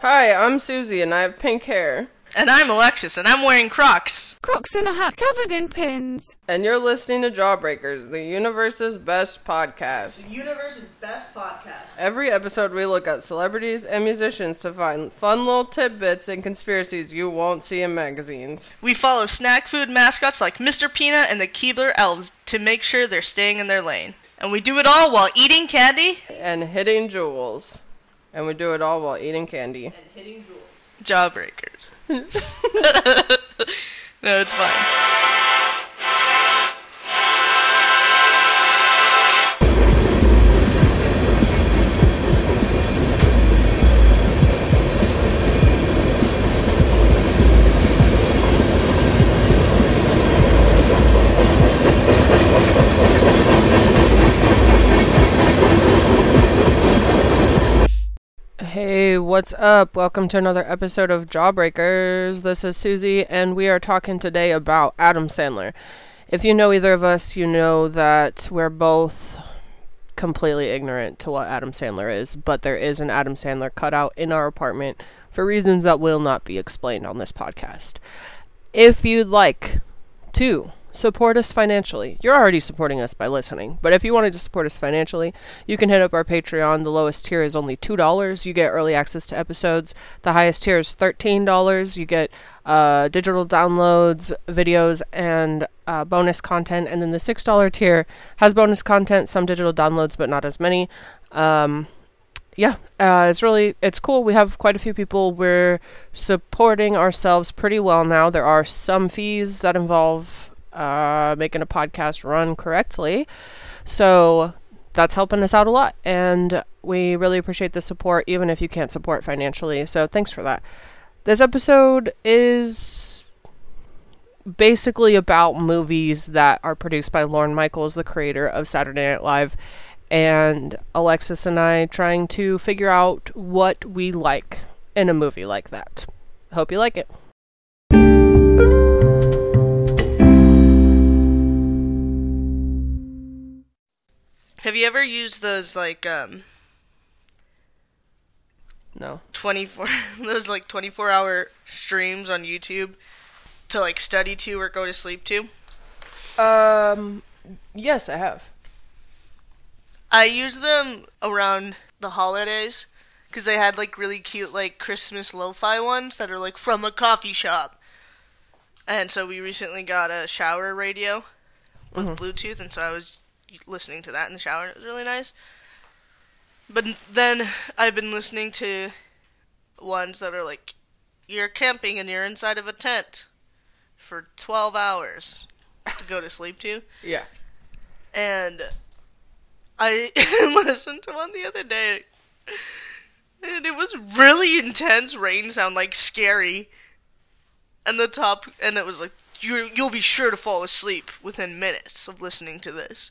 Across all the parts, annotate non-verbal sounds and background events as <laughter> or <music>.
Hi, I'm Susie and I have pink hair. And I'm Alexis, and I'm wearing Crocs. Crocs and a hat covered in pins. And you're listening to Jawbreakers, the universe's best podcast. The universe's best podcast. Every episode, we look at celebrities and musicians to find fun little tidbits and conspiracies you won't see in magazines. We follow snack food mascots like Mr. Peanut and the Keebler Elves to make sure they're staying in their lane. And we do it all while eating candy And hitting Juuls. And we do it all while eating candy. and hitting Juuls. Jawbreakers. <laughs> no, it's fine. Hey, what's up? Welcome to another episode of Jawbreakers. This is Susie, and we are talking today about Adam Sandler. If you know either of us, you know that we're both completely ignorant to what Adam Sandler is, but there is an Adam Sandler cutout in our apartment for reasons that will not be explained on this podcast. If you'd like to support us financially, you're already supporting us by listening, but if you wanted to support us financially, you can hit up our Patreon. The lowest tier is only $2. You get early access to episodes. The highest tier is $13. You get uh, digital downloads, videos, and uh, bonus content. And then the $6 tier has bonus content, some digital downloads, but not as many. Um, yeah, uh, it's really it's cool. We have quite a few people. We're supporting ourselves pretty well now. There are some fees that involve uh, making a podcast run correctly, so that's helping us out a lot, and we really appreciate the support, even if you can't support financially. So thanks for that. This episode is basically about movies that are produced by Lorne Michaels, the creator of Saturday Night Live, and Alexis and I trying to figure out what we like in a movie like that. Hope you like it. Have you ever used those like um No. 24 <laughs> those like 24 hour streams on YouTube to like study to or go to sleep to? Um yes, I have. I use them around the holidays because they had like really cute like Christmas lo-fi ones that are like from a coffee shop. And so we recently got a shower radio with Bluetooth, and so I was listening to that in the shower, and it was really nice. But then I've been listening to ones that are like you're camping and you're inside of a tent for 12 hours to go to sleep to <laughs> Yeah. and I <laughs> listened to one the other day, and it was really intense rain sound, like scary. And the top, and it was like you you'll be sure to fall asleep within minutes of listening to this.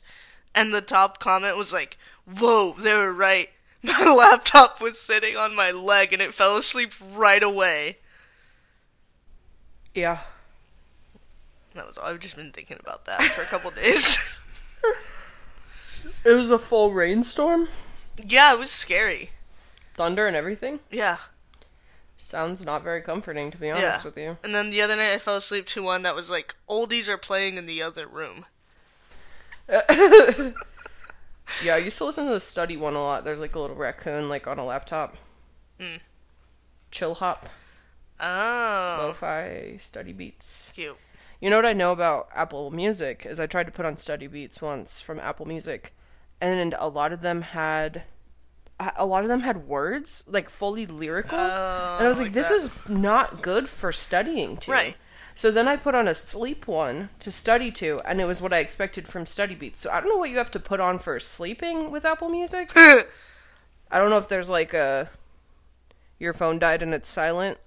And the top comment was like, "Whoa, they were right. <laughs> My laptop was sitting on my leg, and it fell asleep right away." Yeah. That was all. I've just been thinking about that for a couple days. <laughs> <laughs> It was a full rainstorm, yeah, it was scary. thunder and everything. Yeah. Sounds not very comforting to be honest with you. And then the other night I fell asleep to one that was like oldies are playing in the other room. <laughs> Yeah, I used to listen to the study one a lot. There's like a little raccoon like on a laptop. Mm. Chill hop, Oh, lo-fi study beats. cute. You know what I know about Apple Music is I tried to put on study beats once from Apple Music, and a lot of them had a lot of them had words like fully lyrical, and I was like, like "This that. is not good for studying to." Right. So then I put on a sleep one to study to, and it was what I expected from study beats. So I don't know what you have to put on for sleeping with Apple Music. <laughs> I don't know if there's like a your phone died and it's silent.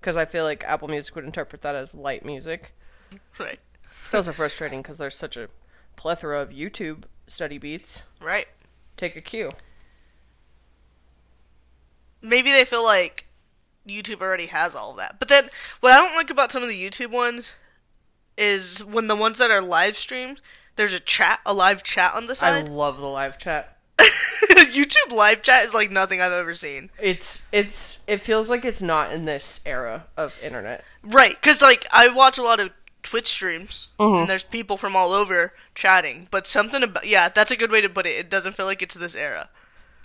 Because I feel like Apple Music would interpret that as light music. right, It's also frustrating because there's such a plethora of YouTube study beats. right. Take a cue. Maybe they feel like YouTube already has all of that. But then, what I don't like about some of the YouTube ones is when the ones that are live streamed, there's a chat, a live chat on the side. I love the live chat. <laughs> YouTube live chat is like nothing I've ever seen. It's it's it feels like it's not in this era of internet. Right, because like I watch a lot of Twitch streams, mm-hmm. and there's people from all over chatting. But something about yeah, that's a good way to put it. It doesn't feel like it's this era.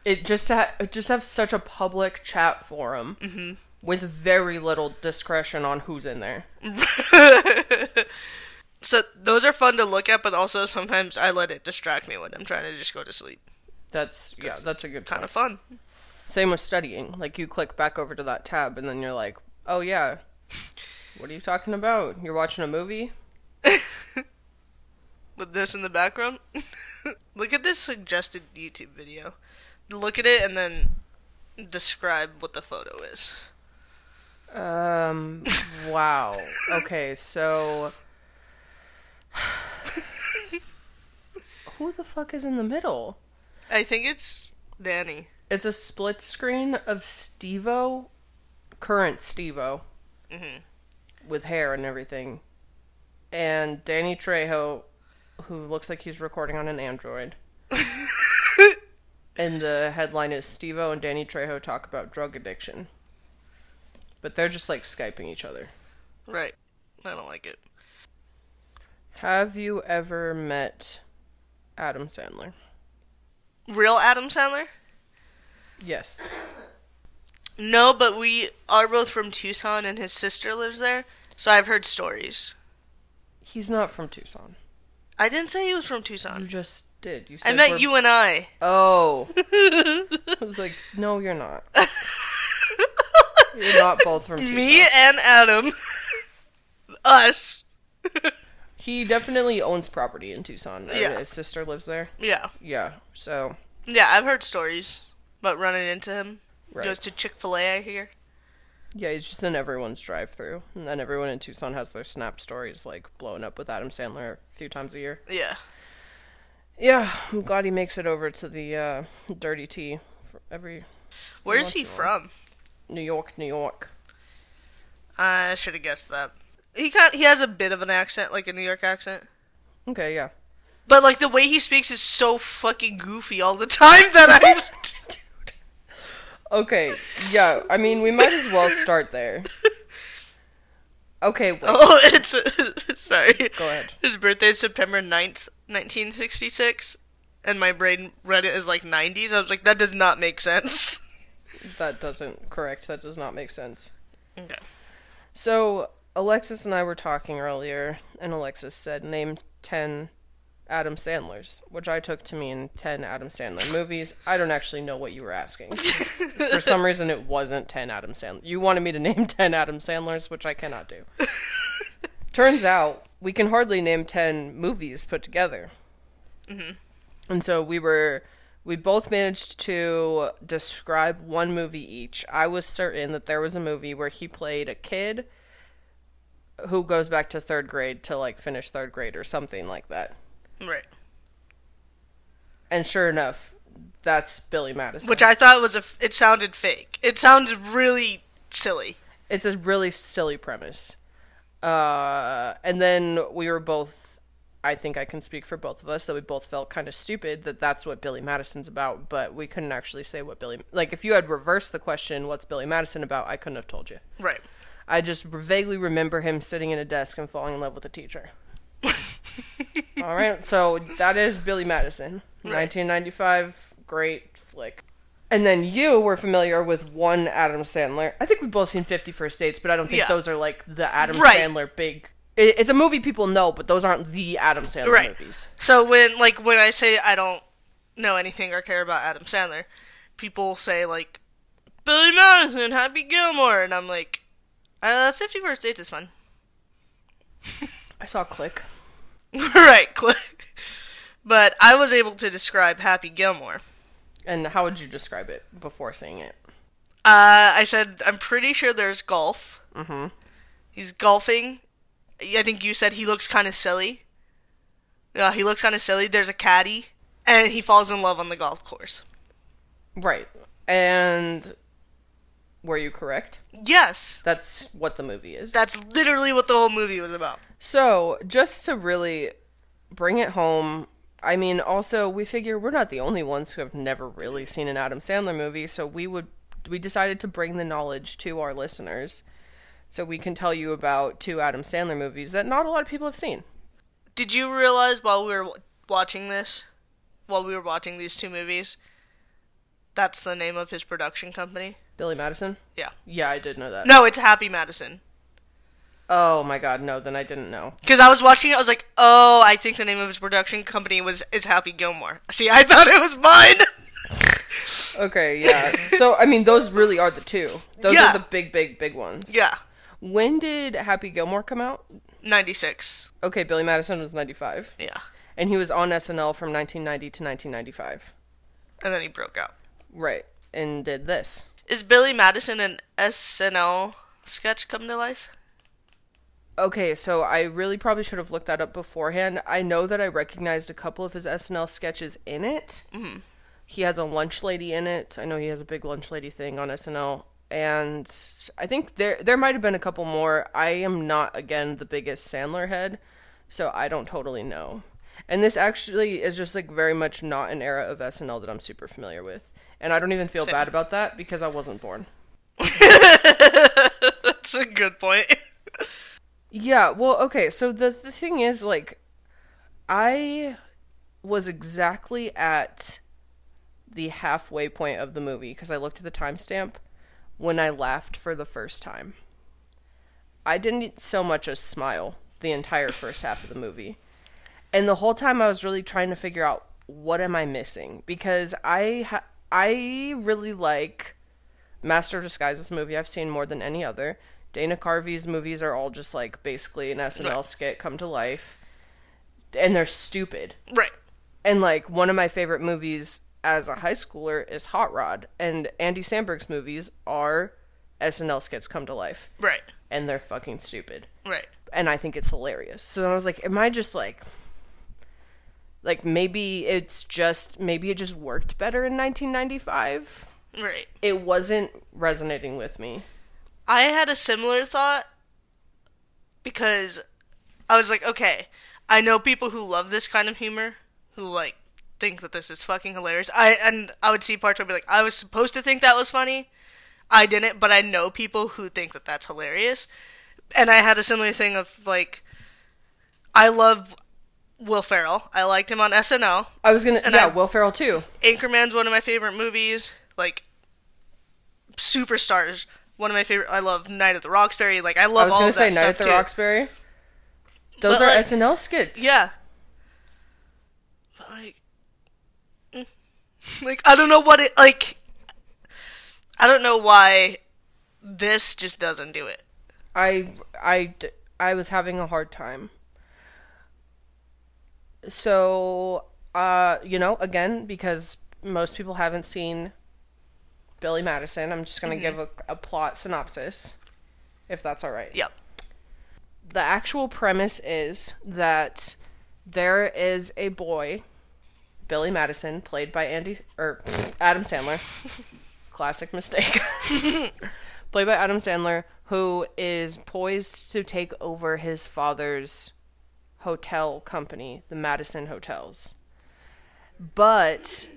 It just ha- it just have such a public chat forum mm-hmm. With very little discretion on who's in there. <laughs> So those are fun to look at, but also sometimes I let it distract me when I'm trying to just go to sleep. That's yeah, that's a good Kind of fun. Same with studying. Like you click back over to that tab and then you're like, "Oh yeah. What are you talking about? You're watching a movie?" <laughs> With this in the background. <laughs> look at this suggested YouTube video. Look at it and then describe what the photo is. Um wow. Okay, so Who the fuck is in the middle? I think it's Danny. It's a split screen of Steve-O, current Steve-O, with hair and everything, and Danny Trejo, who looks like he's recording on an Android. <laughs> and the headline is Steve-O and Danny Trejo talk about drug addiction. But they're just like Skyping each other. Right. I don't like it. Have you ever met Adam Sandler? Real Adam Sandler? Yes. No, but we are both from Tucson and his sister lives there. So I've heard stories. He's not from Tucson. I didn't say he was from Tucson. You just did. You said I met we're- you and I. Oh. <laughs> I was like, no, you're not. <laughs> You're not both from <laughs> Tucson. Me and Adam. <laughs> Us. <laughs> He definitely owns property in Tucson. and Yeah. His sister lives there. Yeah. Yeah. So, Yeah, I've heard stories about running into him. right. Goes to Chick fil A, I hear. yeah, he's just in everyone's drive through. And then everyone in Tucson has their snap stories, like, blowing up with Adam Sandler a few times a year. Yeah. Yeah, I'm glad he makes it over to the uh, Dirty T for every Where's he from? New York, New York. I should have guessed that. He got he has a bit of an accent, like a New York accent. Okay, yeah. But like the way he speaks is so fucking goofy all the <laughs> time that I <laughs> Okay, yeah, I mean, we might as well start there. Okay, wait. Oh, <laughs> it's sorry. Go ahead. His birthday is September 9th, 1966, and my brain read it as like 90s. I was like, that does not make sense. That doesn't correct. That does not make sense. Mm. Okay. So Alexis and I were talking earlier, and Alexis said, "Name ten Adam Sandlers," which I took to mean ten Adam Sandler movies. I don't actually know what you were asking. <laughs> For some reason, it wasn't ten Adam Sandler. You wanted me to name <laughs> ten Adam Sandlers, which I cannot do. <laughs> Turns out we can hardly name ten movies put together. Mm-hmm. And so we were we both managed to describe one movie each. I was certain that there was a movie where he played a kid who goes back to third grade to like finish third grade or something like that. Right. And sure enough, that's Billy Madison. Which I thought was a. f- It sounded fake. It sounded really silly. it's a really silly premise. Uh, and then we were both. I think I can speak for both of us that we both felt kind of stupid that that's what Billy Madison's about, but we couldn't actually say what Billy. Like, if you had reversed the question, "What's Billy Madison about?" I couldn't have told you. Right. I just vaguely remember him sitting in a desk and falling in love with a teacher. <laughs> All right, so that is Billy Madison, 1995, great flick. And then you were familiar with one Adam Sandler. I think we've both seen Fifty First Dates, but I don't think Yeah. those are like the Adam Right. Sandler big. It, it's a movie people know, but those aren't the Adam Sandler Right. movies. So when like when I say I don't know anything or care about Adam Sandler, people say like Billy Madison, Happy Gilmore, and I'm like, uh, Fifty First Dates is fun. I saw Click. <laughs> right, click. But I was able to describe Happy Gilmore. And how would you describe it before saying it? Uh, I said I'm pretty sure there's golf. Mm-hmm. He's golfing. I think you said he looks kind of silly. Yeah, he looks kind of silly. There's a caddy, and he falls in love on the golf course. Right. And were you correct? Yes, That's what the movie is. that's literally what the whole movie was about. So, just to really bring it home I mean, also we figure we're not the only ones who have never really seen an Adam Sandler movie, so we would we decided to bring the knowledge to our listeners, so we can tell you about two Adam Sandler movies that not a lot of people have seen. Did you realize while we were watching this, while we were watching these two movies, that's the name of his production company? Billy Madison. Yeah. Yeah, I did know that. No, it's Happy Madison. Oh my God, no! Then I didn't know. Because I was watching it, I was like, oh, I think the name of his production company was is Happy Gilmore. See, I <laughs> thought it was mine. Okay, yeah. so I mean, those really are the two. Those Yeah. are the big, big, big ones. yeah, When did Happy Gilmore come out? ninety six. Okay, Billy Madison was ninety five, Yeah, and he was on SNL from nineteen ninety to nineteen ninety five. and then he broke out. Right, and did this. Is Billy Madison an SNL sketch come to life? Okay, so I really probably should have looked that up beforehand. I know that I recognized a couple of his SNL sketches in it. Mm-hmm. He has a lunch lady in it. I know he has a big lunch lady thing on SNL, and I think there there might have been a couple more. I am not again the biggest Sandler head, so I don't totally know. And this actually is just like very much not an era of SNL that I'm super familiar with, and I don't even feel bad about that because I wasn't born. <laughs> That's a good point. Yeah, well, okay, so the the thing is like I was exactly at the halfway point of the movie because I looked at the timestamp when I laughed for the first time. I didn't so much as smile the entire first half of the movie. And the whole time I was really trying to figure out what am I missing because I ha- I really like Master of Disguises movie I've seen more than any other. Dana Carvey's movies are all just like basically an SNL Right. skit come to life. And they're stupid. right. And like one of my favorite movies as a high schooler is Hot Rod. And Andy Samberg's movies are SNL skits come to life. Right. And they're fucking stupid. Right. And I think it's hilarious. So I was like, am I just like like maybe it's just maybe it just worked better in 1995? Right. It wasn't resonating with me. I had a similar thought because I was like, okay, I know people who love this kind of humor, who like think that this is fucking hilarious. I and I would see parts where I'd be like, I was supposed to think that was funny, I didn't, but I know people who think that that's hilarious. And I had a similar thing of like, I love Will Ferrell. I liked him on SNL. I was gonna And yeah, I- Will Ferrell too. Anchorman's one of my favorite movies. Like Superstars, one of my favorite. I love Night at the Roxbury. Like I love I was all gonna of say Night at the too. Roxbury. Those But, are like- SNL skits. Yeah. But like, mm, like I don't know what it like. I don't know why this just doesn't do it. I I I was having a hard time. So, uh, you know, again, because most people haven't seen Billy Madison, I'm just going to give a, a plot synopsis, if that's all right. Yep. The actual premise is that there is a boy, Billy Madison, played by Andy or Adam Sandler. <laughs> Classic mistake. <laughs> played by Adam Sandler, who is poised to take over his father's hotel company, the Madison Hotels. But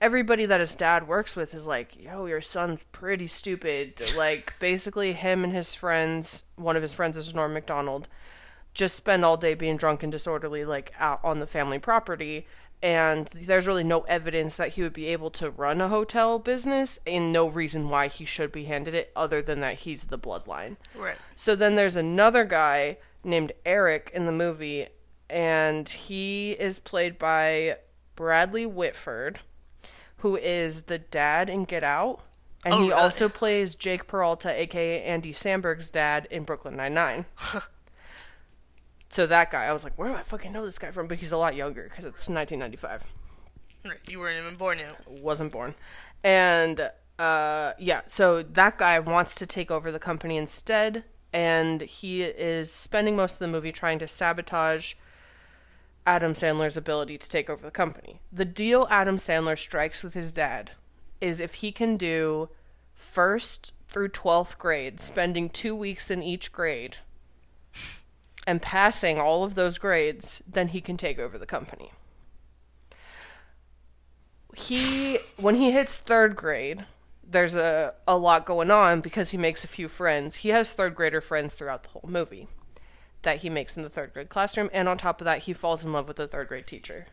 everybody that his dad works with is like, yo, your son's pretty stupid. Like, basically, him and his friends, one of his friends is Norm MacDonald, just spend all day being drunk and disorderly, like, out on the family property. And there's really no evidence that he would be able to run a hotel business, and no reason why he should be handed it other than that he's the bloodline. Right. So then there's another guy named Eric in the movie, and he is played by Bradley Whitford, who is the dad in Get Out. And Oh, he really? also plays Jake Peralta, aka Andy Samberg's dad, in Brooklyn Nine-Nine. <laughs> so that guy, I was like, where do I fucking know this guy from? But he's a lot younger because it's 1995 You weren't even born yet. wasn't born. And uh yeah, so that guy wants to take over the company instead and he is spending most of the movie trying to sabotage Adam Sandler's ability to take over the company. The deal Adam Sandler strikes with his dad is if he can do first through 12th grade, spending 2 weeks in each grade and passing all of those grades, then he can take over the company. he when he hits third grade, there's a a lot going on because he makes a few friends. He has third grader friends throughout the whole movie that he makes in the third grade classroom, and on top of that, he falls in love with a third grade teacher.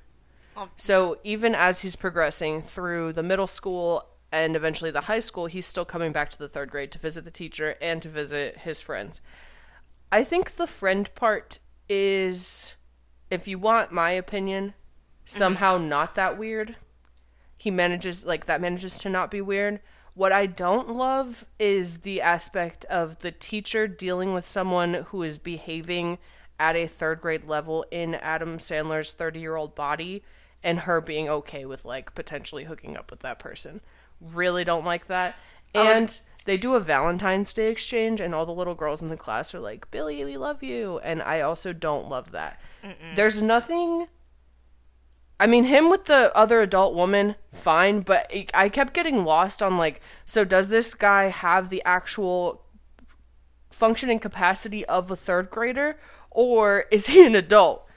Um, So even as he's progressing through the middle school and eventually the high school, he's still coming back to the third grade to visit the teacher and to visit his friends. I think the friend part is, if you want my opinion, somehow mm-hmm. not that weird. He manages, like, that manages to not be weird. What I don't love is the aspect of the teacher dealing with someone who is behaving at a third grade level in Adam Sandler's 30 year old body and her being okay with, like, potentially hooking up with that person. Really don't like that. And they do a Valentine's Day exchange, and all the little girls in the class are like, Billy, we love you. And I also don't love that. There's nothing. I mean, him with the other adult woman, fine, but I- I kept getting lost on, like, so does this guy have the actual functioning capacity of a third grader, or is he an adult?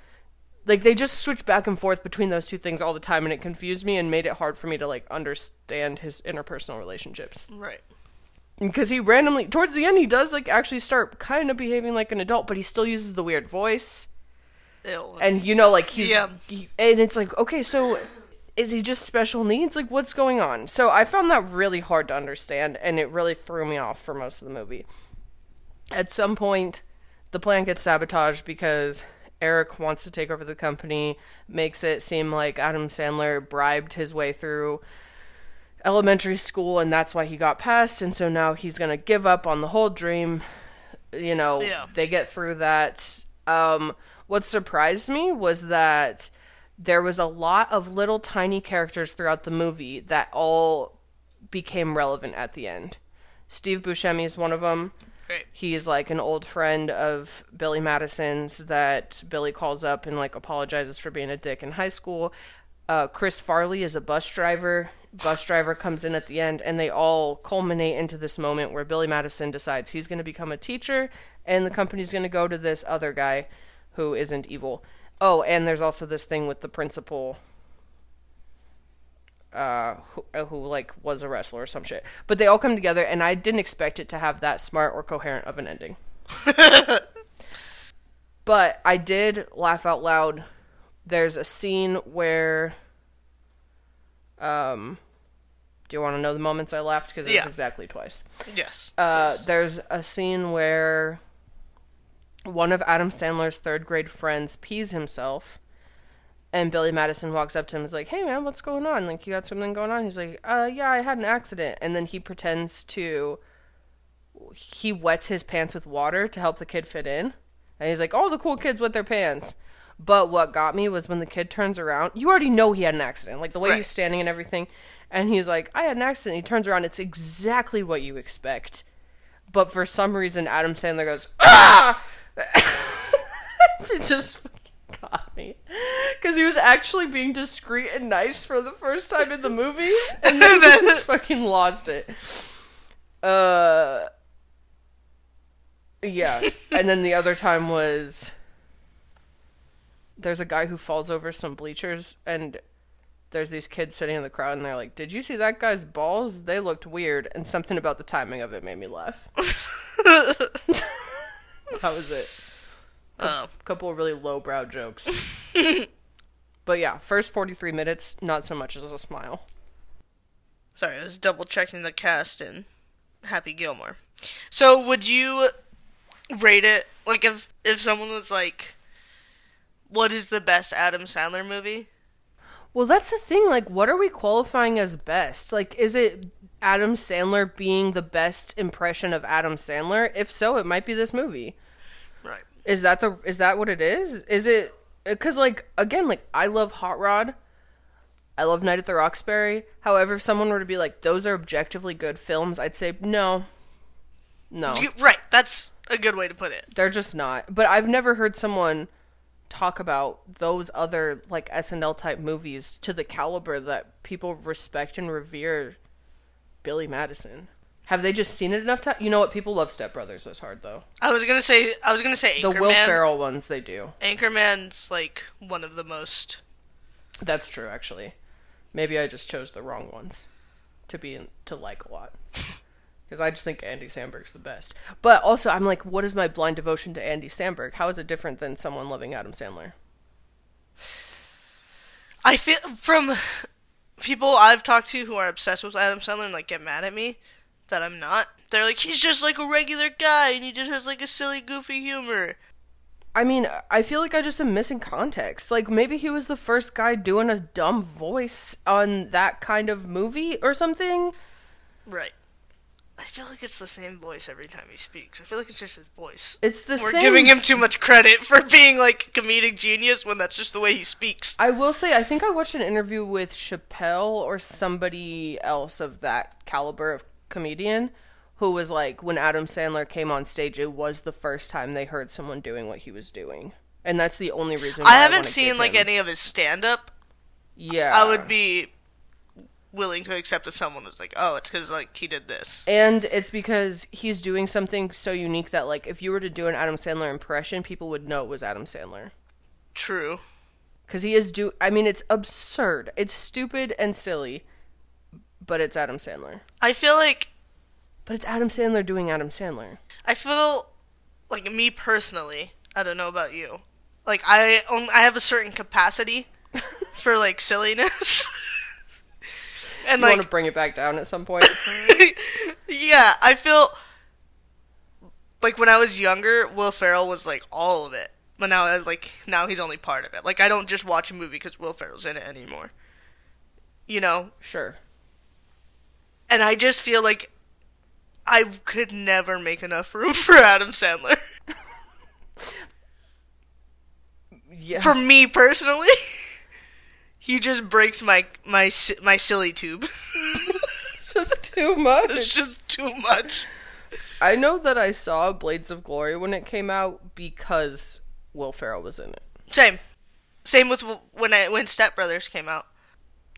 Like, they just switch back and forth between those two things all the time, and it confused me and made it hard for me to, like, understand his interpersonal relationships Right. Because he randomly towards the end he does like actually start kind of behaving like an adult but he still uses the weird voice Ew. and you know like he's Yeah. he- and it's like okay so is he just special needs like what's going on so i found that really hard to understand and it really threw me off for most of the movie at some point the plan gets sabotaged because eric wants to take over the company makes it seem like adam sandler bribed his way through elementary school and that's why he got passed and so now he's going to give up on the whole dream you know Yeah. they get through that um what surprised me was that there was a lot of little tiny characters throughout the movie that all became relevant at the end steve buscemi is one of them Great. he's like an old friend of Billy Madison's that Billy calls up and like apologizes for being a dick in high school. Uh, Chris Farley is a bus driver. Bus driver comes in at the end, and they all culminate into this moment where Billy Madison decides he's going to become a teacher, and the company's going to go to this other guy who isn't evil. Oh, and there's also this thing with the principal uh, who, uh, who like was a wrestler or some shit. But they all come together, and I didn't expect it to have that smart or coherent of an ending. <laughs> but I did laugh out loud. There's a scene where, um, do you want to know the moments I laughed? Because it's Yeah. exactly twice. Yes. Uh, Yes. there's a scene where one of Adam Sandler's third grade friends pees himself, and Billy Madison walks up to him and is like, "Hey man, what's going on? Like, you got something going on?" He's like, "Uh, yeah, I had an accident," and then he pretends to he wets his pants with water to help the kid fit in, and he's like, "All the cool kids wet their pants." But what got me was when the kid turns around. You already know he had an accident, like the way Right. he's standing and everything. And he's like, "I had an accident." He turns around. It's exactly what you expect. But for some reason, Adam Sandler goes, "Ah!" <laughs> it just fucking got me because he was actually being discreet and nice for the first time in the movie, and then <laughs> he just fucking lost it. Uh, yeah. And then the other time was there's a guy who falls over some bleachers and there's these kids sitting in the crowd and they're like, "Did you see that guy's balls? They looked weird." And something about the timing of it made me laugh. <laughs> that was it. Oh. A couple of really lowbrow jokes. <laughs> but yeah, first 43 minutes, not so much as a smile. Sorry, I was double checking the cast in Happy Gilmore. So, would you rate it like if if someone was like, "What is the best Adam Sandler movie?" Well, that's the thing. Like, what are we qualifying as best? Like, is it Adam Sandler being the best impression of Adam Sandler? If so, it might be this movie. Right. Is that the is that what it is? Is it because like again like I love Hot Rod, I love Night at the Roxbury. However, if someone were to be like those are objectively good films, I'd say no, no, You- right. That's a good way to put it. they're just not. But I've never heard someone talk about those other like SNL type movies to the caliber that people respect and revere. Billy Madison. Have they just seen it enough time? You know what? People love Step Brothers this hard though. I was gonna say. I was gonna say The Will Ferrell ones, they do. Anchorman's like one of the most. That's true, actually. Maybe I just chose the wrong ones to be in, to like a lot. Because I just think Andy Samberg's the best. But also, I'm like, what is my blind devotion to Andy Samberg? How is it different than someone loving Adam Sandler? I feel from people I've talked to who are obsessed with Adam Sandler and like get mad at me that I'm not. They're like, he's just like a regular guy and he just has like a silly, goofy humor. I mean, I feel like I just am missing context. Like, maybe he was the first guy doing a dumb voice on that kind of movie or something. Right. I feel like it's the same voice every time he speaks. I feel like it's just his voice. It's the same. We're same. giving him too much credit for <laughs> being like comedic genius when that's just the way he speaks. I will say, I think I watched an interview with Chappelle or somebody else of that caliber of comedian who was like, when Adam Sandler came on stage, it was the first time they heard someone doing what he was doing. And that's the only reason why I I haven't wanna seen like him- any of his stand up. Yeah. I would be willing to accept if someone was like, "Oh, it's because like he did this." And it's because he's doing something so unique that, like, if you were to do an Adam Sandler impression, people would know it was Adam Sandler. True. Because he is do. I mean, it's absurd. It's stupid and silly, but it's Adam Sandler. I feel like But it's Adam Sandler doing Adam Sandler. I feel like me personally. I don't know about you. Like I only, I have a certain capacity <laughs> for like silliness. And You like want to bring it back down at some point? <laughs> yeah, I feel like when I was younger, Will Ferrell was like all of it. But now, uh, like now, he's only part of it. Like I don't just watch a movie because Will Ferrell's in it anymore. You know, sure. and I just feel like I could never make enough room <laughs> for Adam Sandler. <laughs> Yeah. for me personally, he just breaks my my my silly tube. <laughs> it's just too much. it's just too much. I know that I saw Blades of Glory when it came out because Will Ferrell was in it. Same, same with when I when Step Brothers came out.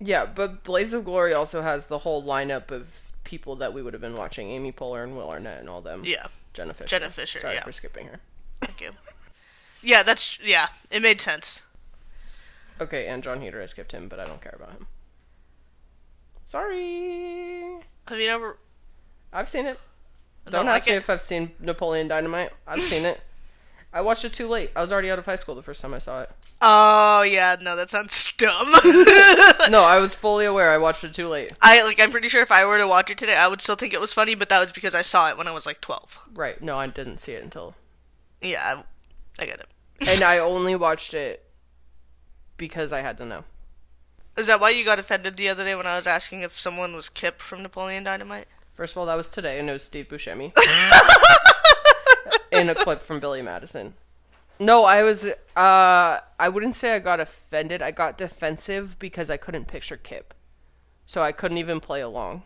Yeah, but Blades of Glory also has the whole lineup of people that we would have been watching: Amy Poehler and Will Arnett and all them. Yeah, Jenna Fischer. Jenna Fischer, Sorry yeah. for skipping her. thank you. Yeah, that's yeah. It made sense. Okay, and Jon Heder. I skipped him, but I don't care about him. Sorry. Have you never? I've seen it. Don't, like ask me it. if I've seen Napoleon Dynamite. I've seen it. I watched it too late. I was already out of high school the first time I saw it. Oh yeah, no, that sounds dumb. <laughs> No, I was fully aware. I watched it too late. I like. I'm pretty sure if I were to watch it today, I would still think it was funny, but that was because I saw it when I was like 12. Right. No, I didn't see it until. Yeah, I, I get it. And I only watched it because I had to know. Is that why you got offended the other day when I was asking if someone was Kip from Napoleon Dynamite? First of all, that was today, and it was Steve Buscemi. <laughs> in a clip from Billy Madison. No, I was, uh, I wouldn't say I got offended. I got defensive because I couldn't picture Kip. So I couldn't even play along.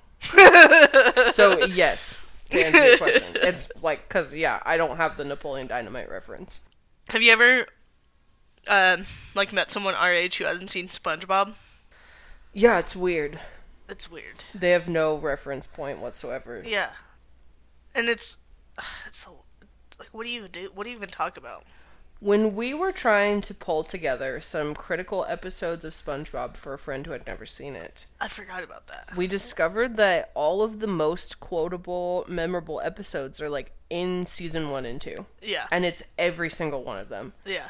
so, yes, to answer your question. <laughs> It's like, because, yeah, I don't have the Napoleon Dynamite reference. Have you ever, um, like met someone our age who hasn't seen SpongeBob? Yeah, it's weird. It's weird. They have no reference point whatsoever. Yeah, and it's, <sighs> it's so, like, what do you do? What do you even talk about? When we were trying to pull together some critical episodes of SpongeBob for a friend who had never seen it, I forgot about that. we discovered that all of the most quotable, memorable episodes are like in season one and two. Yeah, And it's every single one of them. yeah,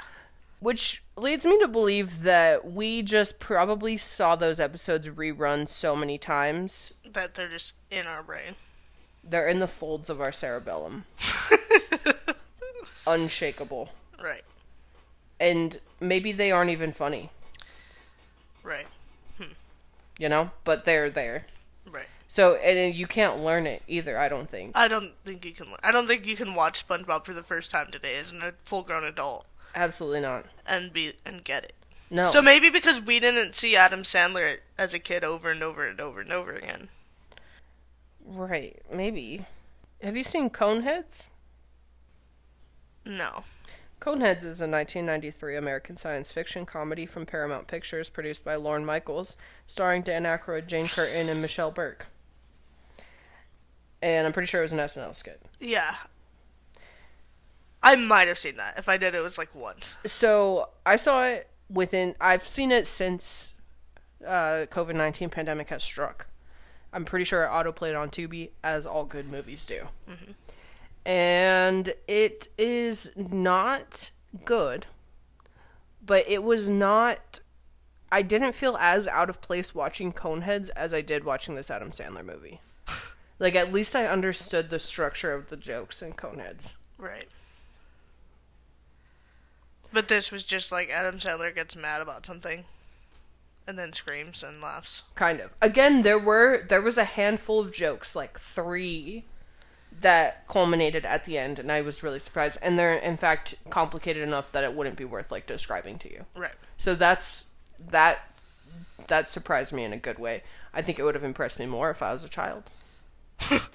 Which leads me to believe that we just probably saw those episodes rerun so many times, that they're just in our brain. they're in the folds of our cerebellum. <laughs> Unshakable. Right, And maybe they aren't even funny, right, hmm. you know? But they're there. right. So, and you can't learn it either, I don't think. I don't think you can. I don't think you can watch SpongeBob for the first time today as a full-grown adult Absolutely not. and be and get it. No. So maybe because we didn't see Adam Sandler as a kid over and over and over and over again. Right, maybe. Have you seen Coneheads? No. Coneheads is a 1993 American science fiction comedy from Paramount Pictures produced by Lorne Michaels, starring Dan Aykroyd, Jane Curtin, and Michelle Burke. And I'm pretty sure it was an SNL skit. Yeah. I might have seen that. If I did, it was like once. So I saw it within. I've seen it since uh, COVID nineteen pandemic has struck. I'm pretty sure it autoplayed on Tubi, as all good movies do. And it is not good, but it was not. I didn't feel as out of place watching Coneheads as I did watching this Adam Sandler movie. <laughs> like, at least I understood the structure of the jokes in Coneheads. Right. But this was just like Adam Sandler gets mad about something and then screams and laughs. kind of. Again there were there was a handful of jokes like three that culminated at the end and i was really surprised. And they're in fact complicated enough that it wouldn't be worth like describing to you. Right. so that's that that surprised me in a good way. I think it would have impressed me more if i was a child. <laughs>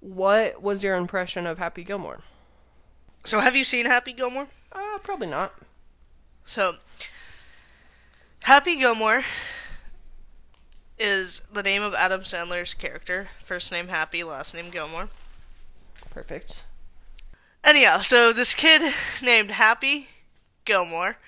What was your impression of happy gilmore So have you seen Happy Gilmore? uh probably not So Happy Gilmore is the name of Adam Sandler's character. First name Happy, last name Gilmore. perfect Anyhow, so this kid <laughs> named Happy Gilmore,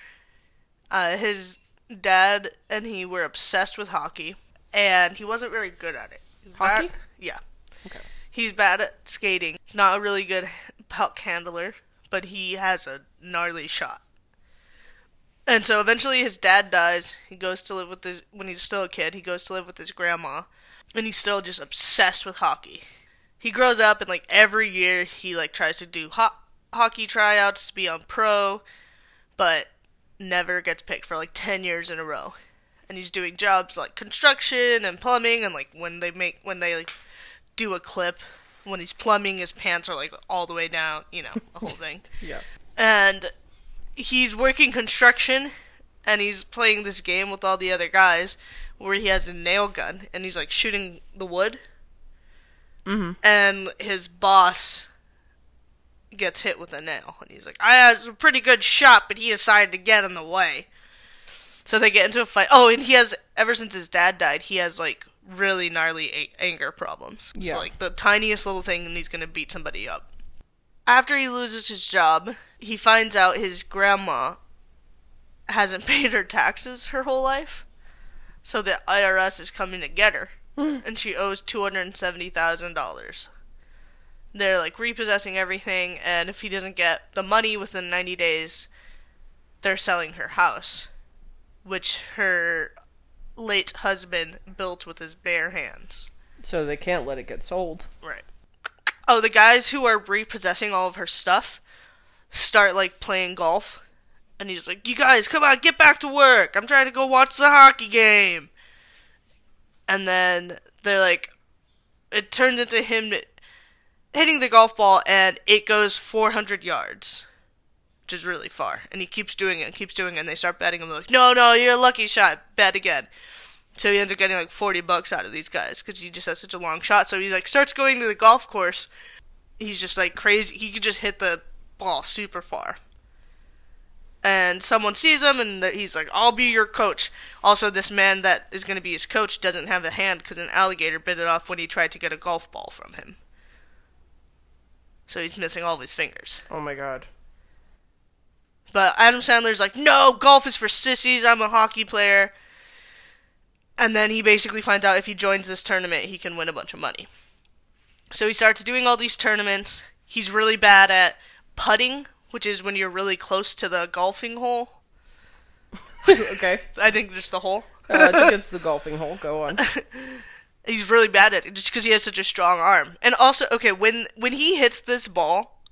uh, his dad and he were obsessed with hockey, and he wasn't very good at it. Hockey? bad- yeah. Okay. He's bad at skating. He's not a really good puck handler, but he has a gnarly shot. And so eventually his dad dies. He goes to live with his when he's still a kid. He goes to live with his grandma, and he's still just obsessed with hockey. He grows up and like every year he like tries to do ho- hockey tryouts to be on pro, but never gets picked for like 10 years in a row. And he's doing jobs like construction and plumbing and like when they make when they like do a clip when he's plumbing his pants are like all the way down, you know, the whole thing. <laughs> Yeah. And he's working construction and he's playing this game with all the other guys where he has a nail gun and he's like shooting the wood. Mm-hmm. and his boss gets hit with a nail and he's like i had a pretty good shot but he decided to get in the way. So they get into a fight. Oh and he has ever since his dad died he has like really gnarly a- anger problems Yeah. so like the tiniest little thing and he's gonna beat somebody up after he loses his job, he finds out his grandma hasn't <laughs> paid her taxes her whole life. So the IRS is coming to get her. Hmm. and she owes $270,000. They're like repossessing everything, and if he doesn't get the money within 90 days, they're selling her house, which her late husband built with his bare hands. so they can't let it get sold Right. Oh, the guys who are repossessing all of her stuff start like playing golf. And he's like, You guys, come on, get back to work. I'm trying to go watch the hockey game. And then they're like, it turns into him hitting the golf ball and it goes 400 yards. Which is really far. And he keeps doing it and keeps doing it. And they start betting him. They're like, No, no, you're a lucky shot. Bet again. So he ends up getting like 40 bucks out of these guys because he just has such a long shot. So he like starts going to the golf course. He's just like crazy. He could just hit the ball super far. And someone sees him and he's like, I'll be your coach. Also, this man that is going to be his coach doesn't have a hand because an alligator bit it off when he tried to get a golf ball from him. So he's missing all of his fingers. oh my god But Adam Sandler's like, no, golf is for sissies. I'm a hockey player. And then he basically finds out if he joins this tournament, he can win a bunch of money. So he starts doing all these tournaments. He's really bad at putting, which is when you're really close to the golfing hole. <laughs> okay I think just the hole. uh, i think it's the <laughs> golfing hole go on He's really bad at it just because he has such a strong arm. And also, okay, when when he hits this ball,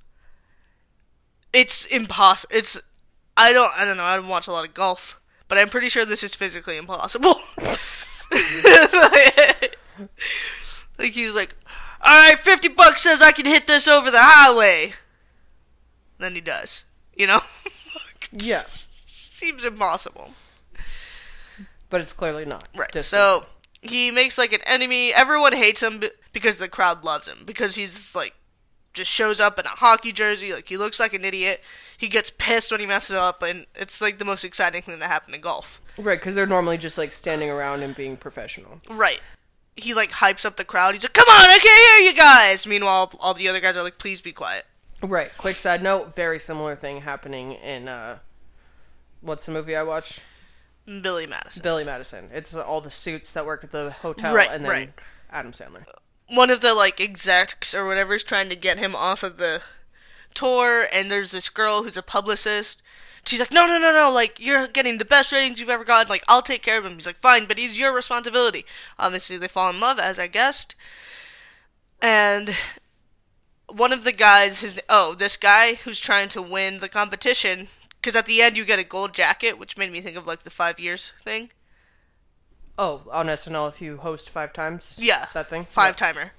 it's impossible. It's I don't I don't know. I don't watch a lot of golf, but I'm pretty sure this is physically impossible. <laughs> like he's like, all right, fifty bucks says I can hit this over the highway. Then he does. You know. <laughs> Yeah. Seems impossible. but it's clearly not Right. So he makes like an enemy. Everyone hates him because the crowd loves him because he's like just shows up in a hockey jersey. Like he looks like an idiot. He gets pissed when he messes up, and it's like the most exciting thing that happened in golf. right because they're normally just like standing around and being professional Right. He like hypes up the crowd. He's like, "Come on, I can't hear you guys." Meanwhile, all the other guys are like, "Please be quiet." Right. Quick side note: very similar thing happening in uh, what's the movie I watched? Billy Madison. Billy Madison. It's all the suits that work at the hotel, Right, and then right. Adam Sandler. One of the like execs or whatever is trying to get him off of the tour, and there's this girl who's a publicist. She's like, no, no, no, no, like, you're getting the best ratings you've ever gotten. Like, I'll take care of him. He's like, fine, but he's your responsibility. Obviously, they fall in love, as I guessed. And one of the guys, his, oh, this guy who's trying to win the competition, because at the end you get a gold jacket, which made me think of, like, the five years thing. Oh, on SNL, if you host five times, Yeah. that thing, Five Yeah. timer.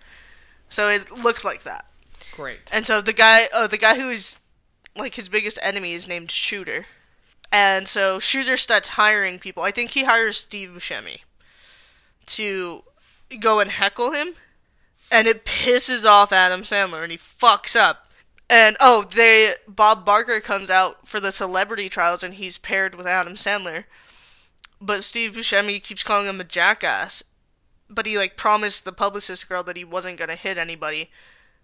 So it looks like that. Great. And so the guy, oh, the guy who is like his biggest enemy is named Shooter. And so Shooter starts hiring people. I think he hires Steve Buscemi to go and heckle him. And it pisses off Adam Sandler and he fucks up. And oh, they Bob Barker comes out for the celebrity trials and he's paired with Adam Sandler. But Steve Buscemi keeps calling him a jackass. But he like promised the publicist girl that he wasn't gonna hit anybody.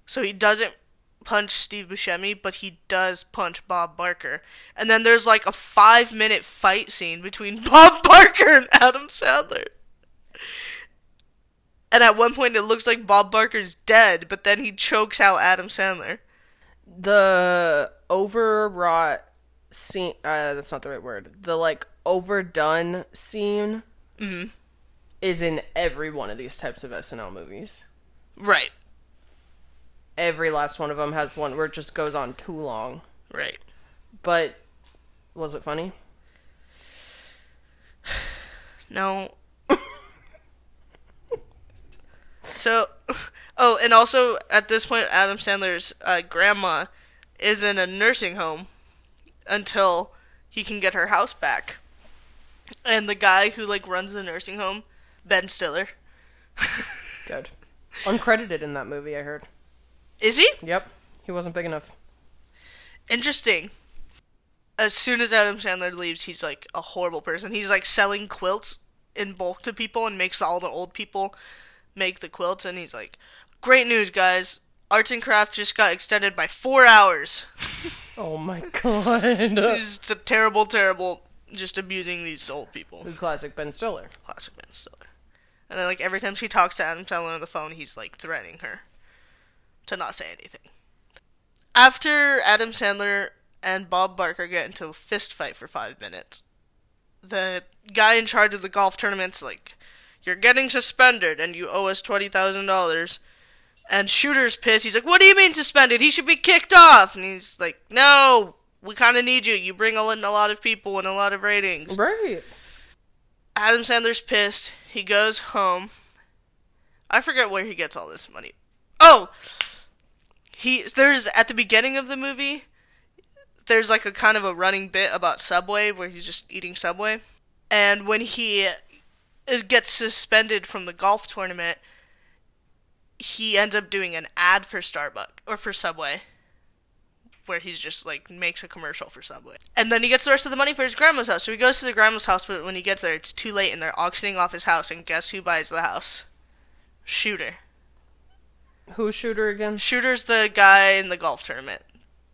So he doesn't punch Steve Buscemi, but he does punch Bob Barker. And then there's like a five minute fight scene between <laughs> Bob Barker and Adam Sandler. And at one point it looks like Bob Barker's dead, but then he chokes out Adam Sandler. The overwrought scene. Uh, that's not the right word. The like overdone scene Mm-hmm. is in every one of these types of SNL movies. Right. Every last one of them has one where it just goes on too long. Right. But was it funny? No. so, oh, and also at this point, Adam Sandler's uh, grandma is in a nursing home until he can get her house back. And the guy who like runs the nursing home, Ben Stiller, <laughs> Good. Uncredited in that movie, I heard. is he Yep. He wasn't big enough. interesting? As soon as Adam Sandler leaves, he's like a horrible person. He's like selling quilts in bulk to people and makes all the old people make the quilts. And he's like, "Great news, guys! Arts and craft just got extended by four hours." <laughs> Oh my <laughs> god. He's just a terrible, terrible, just abusing these old people. Classic Ben Stiller. Classic Ben Stiller. And then like every time she talks to Adam Sandler on the phone, he's like threatening her to not say anything. After Adam Sandler and Bob Barker get into a fist fight for five minutes, the guy in charge of the golf tournament's like, "You're getting suspended, and you owe us twenty thousand dollars." And Shooter's pissed. He's like, "What do you mean suspended? He should be kicked off." And he's like, "No, we kind of need you. You bring in a lot of people and a lot of ratings." Right. Adam Sandler's pissed. He goes home. I forget where he gets all this money. Oh, he there's at the beginning of the movie. There's like a kind of a running bit about Subway where he's just eating Subway, and when he is, gets suspended from the golf tournament, he ends up doing an ad for Starbucks or for Subway where he's just like makes a commercial for Subway. And then he gets the rest of the money for his grandma's house. So he goes to the grandma's house, but when he gets there, it's too late and they're auctioning off his house. And guess who buys the house? Shooter. Who's shooter again? Shooter's the guy in the golf tournament.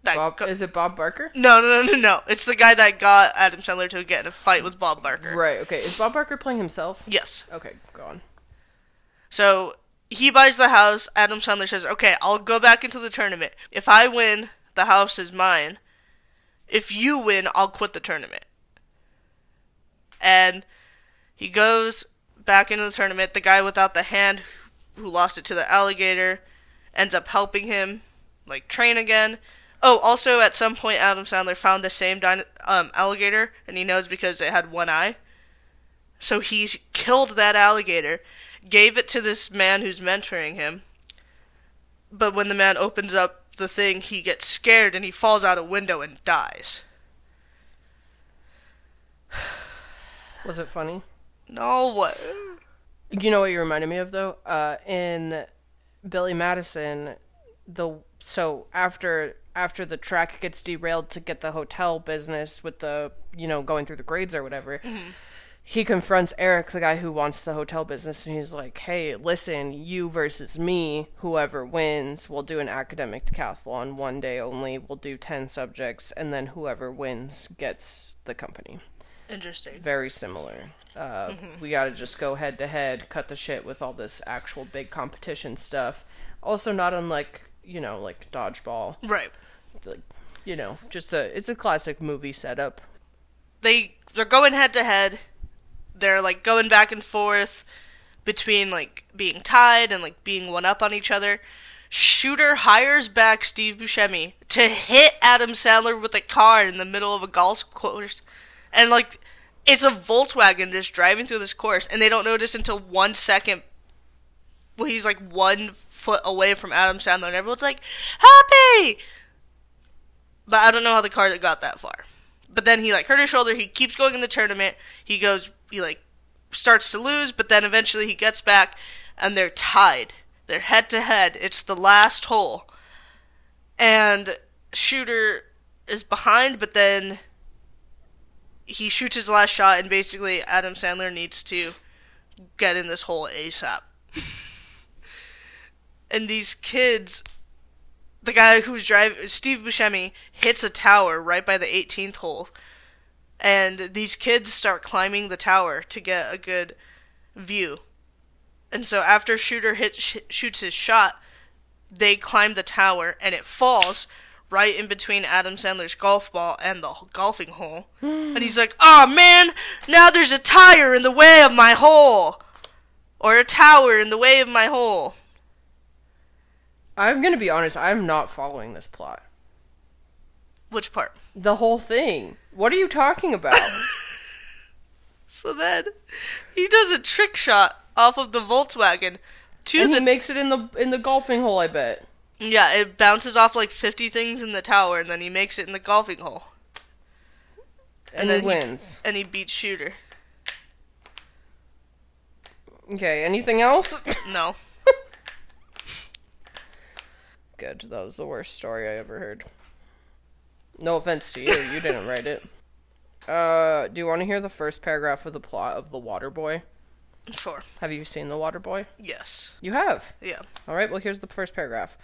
That Bob go- is it Bob Barker? no, no, no, no, no. It's the guy that got Adam Sandler to get in a fight with Bob Barker. Right, okay. Is Bob Barker playing himself? Yes. Okay, go on. So he buys the house. Adam Sandler says, "Okay, I'll go back into the tournament. If I win, the house is mine. If you win, I'll quit the tournament." And he goes back into the tournament. The guy without the hand, who lost it to the alligator, ends up helping him, like train again. Oh, also at some point, Adam Sandler found the same din- um, alligator, and he knows because it had one eye. So he killed that alligator, gave it to this man who's mentoring him. But when the man opens up the thing, he gets scared and he falls out a window and dies. <sighs> Was it funny? No, what? You know what you reminded me of though? Uh in Billy Madison, the so after after the track gets derailed to get the hotel business with the you know going through the grades or whatever he confronts eric the guy who wants the hotel business and he's like hey listen you versus me whoever wins we'll do an academic decathlon one day only we'll do 10 subjects and then whoever wins gets the company Interesting. very similar. Uh, We got to just go head to head, cut the shit with all this actual big competition stuff. Also, not unlike you know, like dodgeball. Right. Like, you know, just a it's a classic movie setup. They they're going head to head. They're like going back and forth between like being tied and like being one up on each other. Shooter hires back Steve Buscemi to hit Adam Sandler with a car in the middle of a golf course, and like it's a Volkswagen just driving through this course, and they don't notice until one second. Well, he's like one foot away from Adam Sandler, and everyone's like, "Happy!" But I don't know how the car got that far. But then he like hurt his shoulder. He keeps going in the tournament. He goes, he like starts to lose, but then eventually he gets back, and they're tied. They're head to head. It's the last hole, and Shooter is behind, but then he shoots his last shot, and basically Adam Sandler needs to get in this hole ASAP. <laughs> and these kids the guy who's driving Steve Buscemi hits a tower right by the 18th hole, and these kids start climbing the tower to get a good view. And so after Shooter hits sh- shoots his shot, they climb the tower and it falls right in between Adam Sandler's golf ball and the golfing hole. <gasps> and he's like, "Oh man, now there's a tire in the way of my hole." Or a tower in the way of my hole. I'm gonna be honest. I'm not following this plot. Which part? The whole thing. What are you talking about? <laughs> So then he does a trick shot off of the Volkswagen to and the he makes it in the in the golfing hole. I bet. yeah, it bounces off like 50 things in the tower and then he makes it in the golfing hole And, then he wins. and he beats Shooter. Okay. Anything else? <coughs> No. <laughs> Good. That was the worst story I ever heard. No offense to you. You didn't write it. Uh, do you want to hear the first paragraph of the plot of The Water Boy? Sure. Have you seen The Water Boy? Yes. You have. Yeah. All right, well, here's the first paragraph.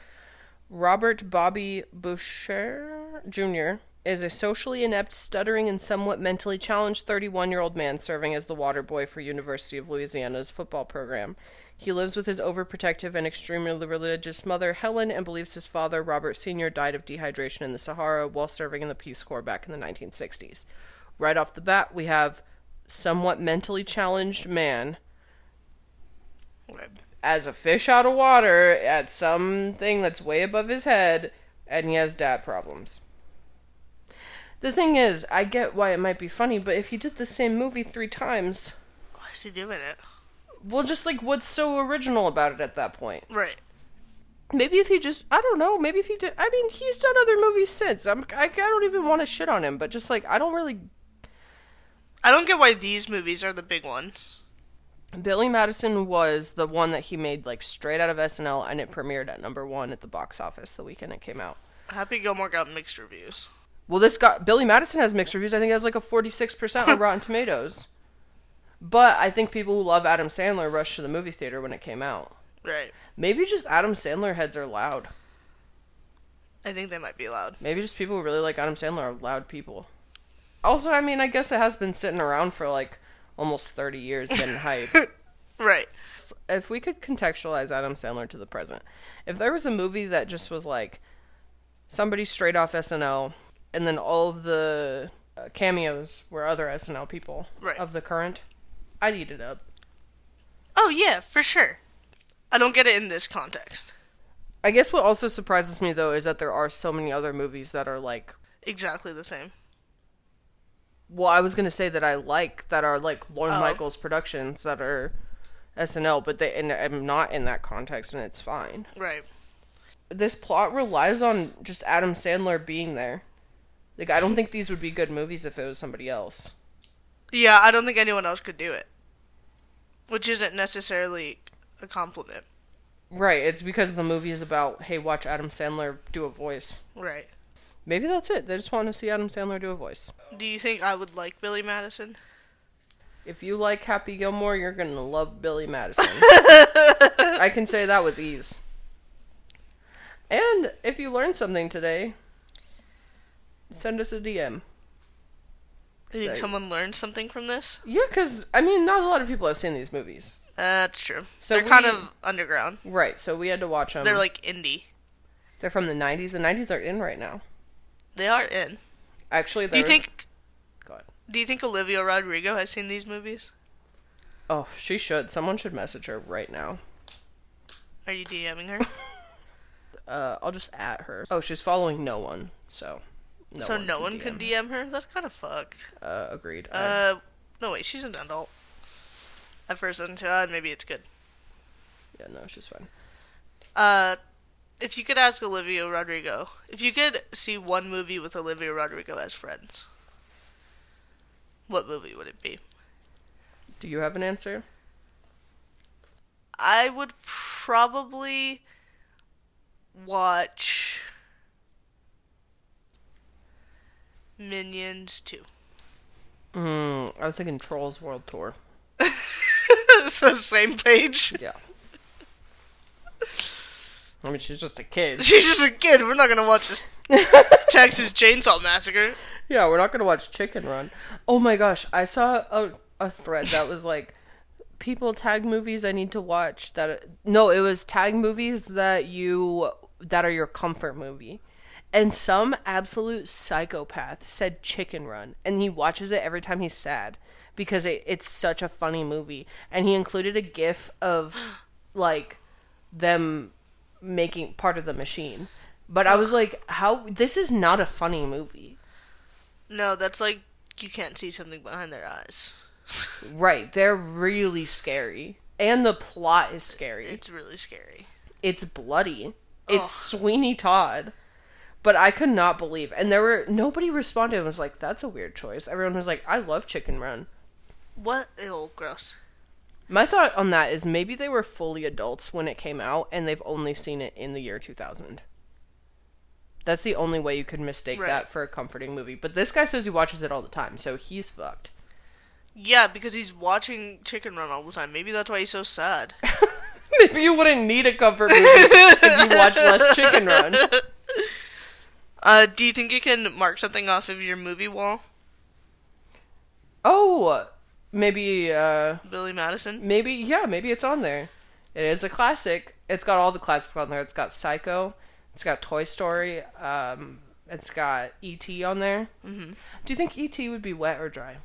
Robert Bobby Boucher Jr. is a socially inept, stuttering, and somewhat mentally challenged 31 year old man serving as the water boy for University of Louisiana's football program. He lives with his overprotective and extremely religious mother, Helen, and believes his father, Robert Sr., died of dehydration in the Sahara while serving in the Peace Corps back in the 1960s. Right off the bat, we have somewhat mentally challenged man as a fish out of water at something that's way above his head, and he has dad problems. The thing is, I get why it might be funny, but if he did the same movie three times, Why is he doing it? Well, just like what's so original about it at that point? Right. Maybe if he just, I don't know, maybe if he did, I mean, he's done other movies since. I'm, I, I don't even want to shit on him, but just like, I don't really. I don't get why these movies are the big ones. Billy Madison was the one that he made like straight out of SNL, and it premiered at number one at the box office the weekend it came out. Happy Gilmore got mixed reviews. Well, this got Billy Madison has mixed reviews. I think it has like a forty six percent on Rotten Tomatoes. But I think people who love Adam Sandler rushed to the movie theater when it came out. Right. Maybe just Adam Sandler heads are loud. I think they might be loud. Maybe just people who really like Adam Sandler are loud people. Also, I mean, I guess it has been sitting around for like almost thirty years getting <laughs> hype. Right. If we could contextualize Adam Sandler to the present, if there was a movie that just was like somebody straight off SNL, and then all of the uh, cameos were other SNL people Right. of the current, I'd eat it up. Oh yeah, for sure. I don't get it in this context. I guess what also surprises me though is that there are so many other movies that are like. Exactly the same. Well, I was gonna say that I like that are like Lorne Oh. Michaels productions that are SNL, but they and I'm not in that context, and it's fine. Right. this plot relies on just Adam Sandler being there. Like I don't think these would be good movies if it was somebody else. Yeah, I don't think anyone else could do it. Which isn't necessarily a compliment. Right, it's because the movie is about hey, watch Adam Sandler do a voice. Right. Maybe that's it. They just want to see Adam Sandler do a voice. Do you think I would like Billy Madison? If you like Happy Gilmore, you're going to love Billy Madison. <laughs> I can say that with ease. And if you learned something today, send us a DM. You think So- someone learned something from this? Yeah, because I mean, not a lot of people have seen these movies. That's true. So They're kind of underground. Right, so we had to watch them. They're like indie. they're from the '90s. The '90s are in right now. They are in. Actually, Do you think? Go ahead. Do you think Olivia Rodrigo has seen these movies? Oh, she should. Someone should message her right now. Are you DMing her? <laughs> Uh, I'll just at her. Oh, she's following no one, so. No so no one can can DM her. That's kind of fucked. Uh, agreed. I- Uh, no wait, she's an adult. At first, until uh, maybe it's good. yeah, no, she's fine. Uh, if you could ask Olivia Rodrigo, if you could see one movie with Olivia Rodrigo as friends, what movie would it be? Do you have an answer? I would probably watch Minions 2. Hmm. I was thinking Trolls World Tour. <laughs> so same page. Yeah. I mean, she's just a kid. <laughs> She's just a kid. We're not gonna watch this <laughs> Texas Chainsaw Massacre. Yeah, we're not gonna watch Chicken Run. Oh my gosh, I saw a a thread that was like people tag movies I need to watch that no, it was tag movies that you that are your comfort movie. And some absolute psychopath said Chicken Run and he watches it every time he's sad because it, it's such a funny movie and he included a gif of <gasps> like them making part of the machine. But I was like, how this is not a funny movie. No, that's like you can't see something behind their eyes. <laughs> Right, they're really scary. And the plot is scary. It's really scary. It's bloody. It's Sweeney Todd. But I could not believe. And there were nobody responded and was like, that's a weird choice. Everyone was like, I love Chicken Run. What? Ew, gross. My thought on that is maybe they were fully adults when it came out and they've only seen it in the year 2000. That's the only way you could mistake Right. that for a comforting movie. But this guy says he watches it all the time, so he's fucked. Yeah, because he's watching Chicken Run all the time. Maybe that's why he's so sad. <laughs> Maybe you wouldn't need a comfort movie if you watch less Chicken Run. <laughs> Uh, do you think you can mark something off of your movie wall, Oh, maybe, uh, Billy Madison? maybe, yeah, maybe it's on there. It is a classic. It's got all the classics on there. It's got Psycho. It's got Toy Story. Um, it's got E.T. on there. Mm-hmm. Do you think E.T. would be wet or dry?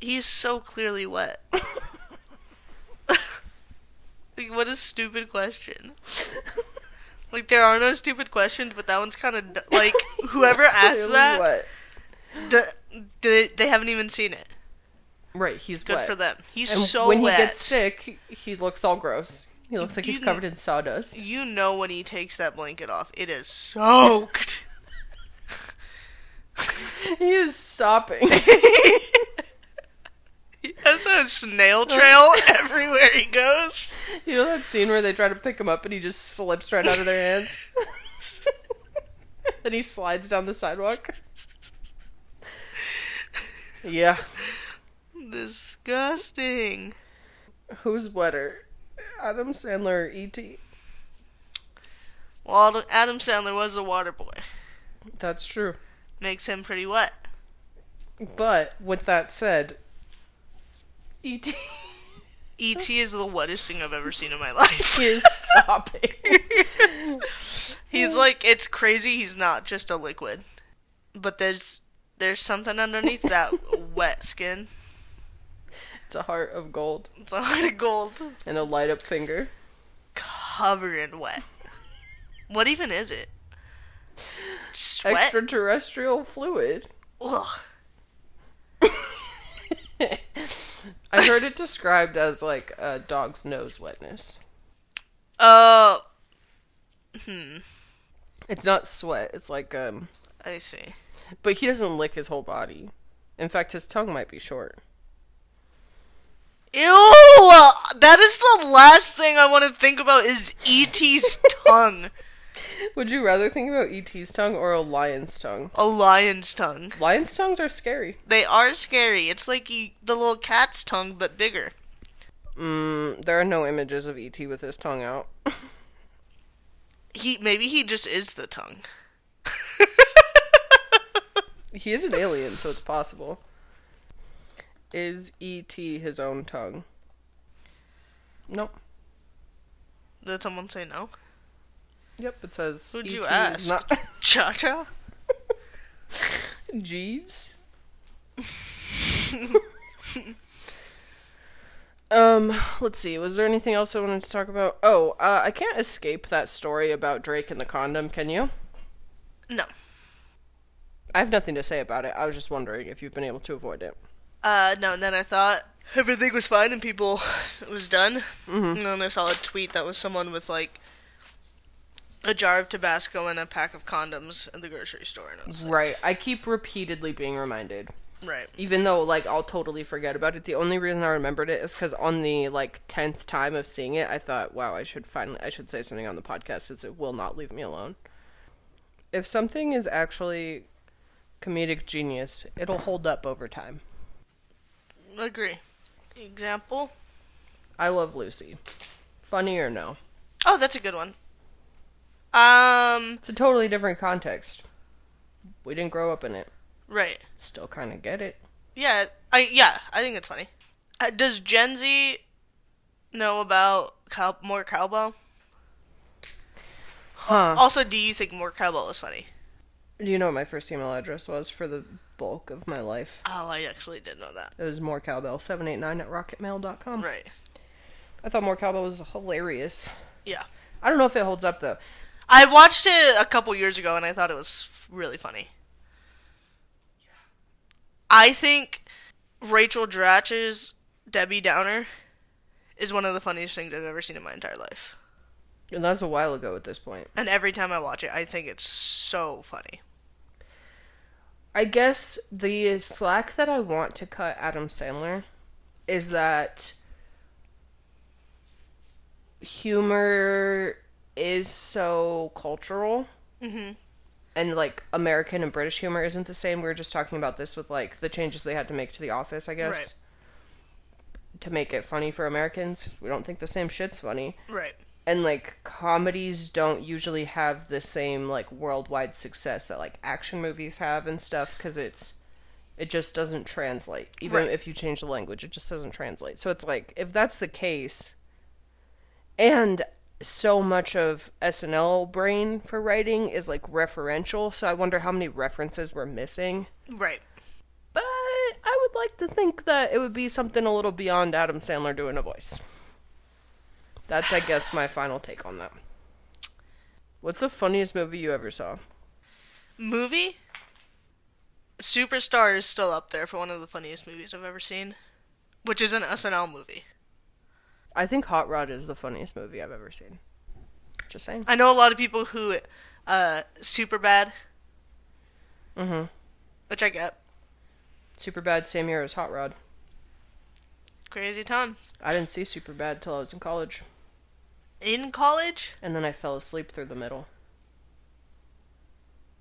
He's so clearly wet. <laughs> <laughs> like, what a stupid question. <laughs> Like, there are no stupid questions, but that one's kind of d- <laughs> like whoever asked Clearly that, wet. d- they, they haven't even seen it. Right, he's Good wet. for them. He's And so when wet. he gets sick, he looks all gross. He looks like he's covered in sawdust. you know when he takes that blanket off, it is soaked. <laughs> He is sopping. <laughs> <laughs> He has a snail trail <laughs> everywhere he goes. you know that scene where they try to pick him up and he just slips right out of their hands? <laughs> then he slides down the sidewalk. Yeah. Disgusting. Who's wetter? Adam Sandler or E.T.? Well, Adam Sandler was a water boy. That's true. Makes him pretty wet. But with that said, E.T. E.T. is the wettest thing I've ever seen in my life. he <laughs> is sopping. <laughs> He's like, it's crazy. He's not just a liquid, but there's there's something underneath that <laughs> wet skin. It's a heart of gold It's a heart of gold, and a light up finger. covered in wet. What even is it? Sweat. Extraterrestrial fluid. Ugh. I heard it described as like a dog's nose wetness. Uh, It's not sweat. It's like um. I see. But he doesn't lick his whole body. In fact, his tongue might be short. Ew! That is the last thing I want to think about is E.T.'s <laughs> tongue. Would you rather think about E.T.'s tongue or a lion's tongue? A lion's tongue. Lions' tongues are scary. They are scary. It's like e- the little cat's tongue, but bigger. Mm, there are no images of E.T. with his tongue out. He maybe he just is the tongue. He is an alien, so it's possible. Is E.T. his own tongue? Nope. Did someone say no? Yep, it says Who'd you ask? not <laughs> <laughs> Cha Cha? Jeeves. <laughs> um, let's see. Was there anything else I wanted to talk about? Oh, uh, I can't escape that story about Drake and the condom. Can you? No. I have nothing to say about it. I was just wondering if you've been able to avoid it. Uh, no, and then I thought everything was fine and people it was done. And then I saw a tweet that was someone with like a jar of Tabasco and a pack of condoms at the grocery store. And I was like, Right. I keep repeatedly being reminded. right. Even though, like, I'll totally forget about it. The only reason I remembered it is because on the, like, 10th time of seeing it, I thought, wow, I should finally, I should say something on the podcast because it will not leave me alone. If something is actually comedic genius, it'll hold up over time. Agree. Example? I love Lucy. Funny or no? Oh, that's a good one. Um, It's a totally different context. We didn't grow up in it. right. Still kind of get it. Yeah, I yeah, I think it's funny. Uh, does Gen Z know about cow- more cowbell? Huh. Also, do you think more cowbell is funny? Do you know what my first email address was for the bulk of my life? Oh, I actually did know that. It was more cowbell 789 at rocketmail.com. Right. I thought more cowbell was hilarious. Yeah. I don't know if it holds up though. I watched it a couple years ago and I thought it was really funny. I think Rachel Dratch's Debbie Downer is one of the funniest things I've ever seen in my entire life. And that's a while ago at this point. And every time I watch it, I think it's so funny. I guess the slack that I want to cut Adam Sandler is that humor is so cultural. Mhm. And like American and British humor isn't the same. We were just talking about this with like the changes they had to make to The Office, I guess. Right. To make it funny for Americans. We don't think the same shit's funny. Right. and like comedies don't usually have the same like worldwide success that like action movies have and stuff because it's it just doesn't translate even Right. if you change the language it just doesn't translate so it's like if that's the case and so much of snl brain for writing is like referential so i wonder how many references we're missing Right. but i would like to think that it would be something a little beyond adam sandler doing a voice that's i guess my final take on that what's the funniest movie you ever saw Movie? Superstar is still up there for one of the funniest movies I've ever seen, which is an SNL movie. I think hot rod is the funniest movie i've ever seen. Just saying. I know a lot of people who uh super bad, mm-hmm. Which I get. super bad same year as hot rod. Crazy time. i didn't see super bad till i was in college. In college, and then i fell asleep through the middle.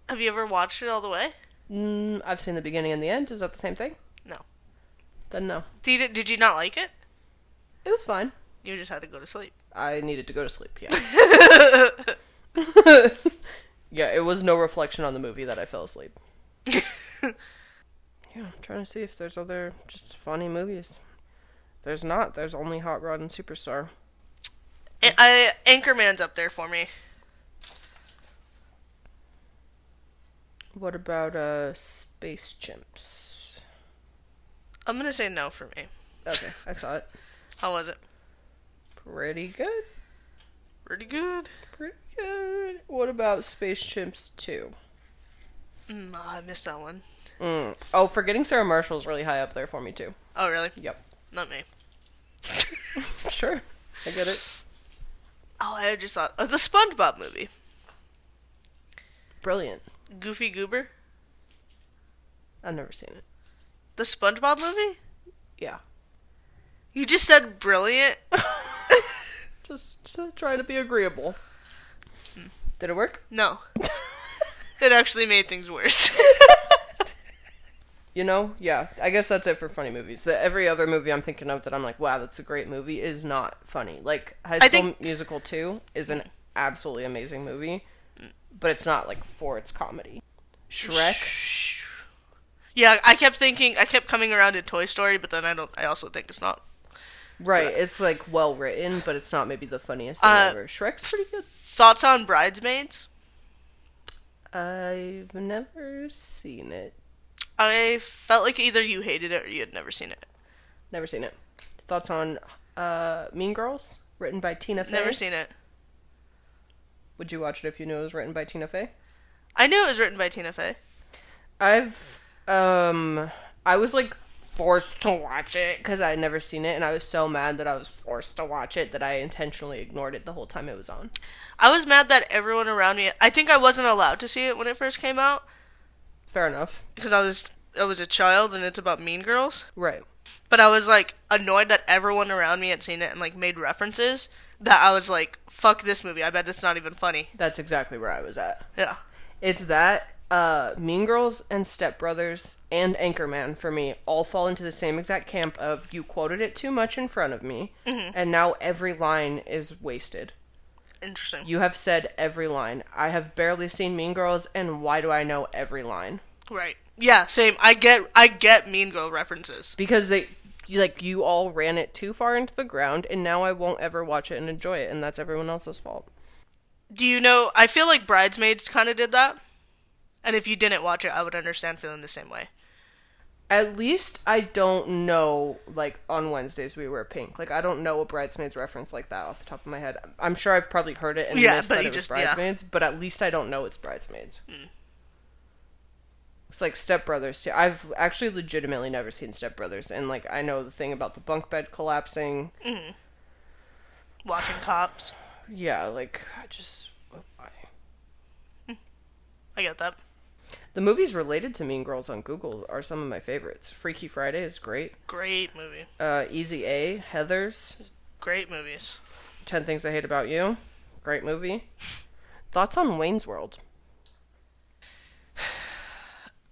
Have you ever watched it all the way? mm, i've seen the beginning and the end. Is that the same thing? No. then no. Did you, did you not like it? it was fine You just had to go to sleep. I needed to go to sleep, yeah. <laughs> yeah, it was no reflection on the movie that I fell asleep. <laughs> yeah, I'm trying to see if there's other just funny movies. There's not. There's only Hot Rod and Superstar. I, I Anchorman's up there for me. What about uh Space Chimps? I'm gonna say no for me. Okay, I saw it. How was it? Pretty good. Pretty good. Pretty good. What about Space Chimps 2? Mm, oh, I missed that one. Mm. Oh, Forgetting Sarah Marshall's really high up there for me too. Oh, really? Yep. Not me. <laughs> Sure. I get it. Oh, I just thought of the SpongeBob movie. Brilliant. Goofy Goober. I've never seen it. The SpongeBob movie? Yeah. You just said brilliant. <laughs> <laughs> Just, trying to be agreeable. Did it work? No. <laughs> it actually made things worse. <laughs> You know, yeah. I guess that's it for funny movies. The every other movie I'm thinking of that I'm like, wow, that's a great movie is not funny. Like High School think- Musical 2 is an absolutely amazing movie, but it's not like for its comedy. Shrek, Yeah, I kept thinking, I kept coming around to Toy Story, but then I don't. I also think it's not. Right. It's like well written, but it's not maybe the funniest thing Uh, ever. Shrek's pretty good. Thoughts on Bridesmaids? I've never seen it. I felt like either you hated it or you had never seen it. Never seen it. Thoughts on uh, Mean Girls, written by Tina Fey? Never seen it. Would you watch it if you knew it was written by Tina Fey? I knew it was written by Tina Fey. I've um I was like forced to watch it because I had never seen it, and I was so mad that I was forced to watch it that I intentionally ignored it the whole time it was on. I was mad that everyone around me. I think I wasn't allowed to see it when it first came out Fair enough. because I was I was a child and it's about Mean Girls. Right. But I was like annoyed that everyone around me had seen it and like made references. That I was like, "Fuck this movie! I bet it's not even funny." That's exactly where I was at. Yeah. It's that uh Mean Girls and Step Brothers and Anchorman for me all fall into the same exact camp of you quoted it too much in front of me and now every line is wasted. Interesting. You have said every line. I have barely seen Mean Girls and why do I know every line? Right. Yeah. Same. I get. I get Mean Girl references. Because they like you all ran it too far into the ground and now I won't ever watch it and enjoy it and that's everyone else's fault. Do you know? I feel like Bridesmaids kind of did that. And if you didn't watch it, I would understand feeling the same way. At least I don't know, like, on Wednesdays we wear pink. Like, I don't know a Bridesmaids reference like that off the top of my head. I'm sure I've probably heard it and Yeah, missed that it was just- yeah. Bridesmaids, but at least I don't know it's Bridesmaids. Hmm. It's like Step Brothers, too. I've actually legitimately never seen Step Brothers, and, like, I know the thing about the bunk bed collapsing. Hmm. Watching Cops. Yeah, like, I just. I- hmm. I get that. The movies related to Mean Girls on Google are some of my favorites. Freaky Friday is great. Great movie. Uh, Easy A, Heathers, Great movies. 10 Things I Hate About You. Great movie. <sighs> Thoughts on Wayne's World?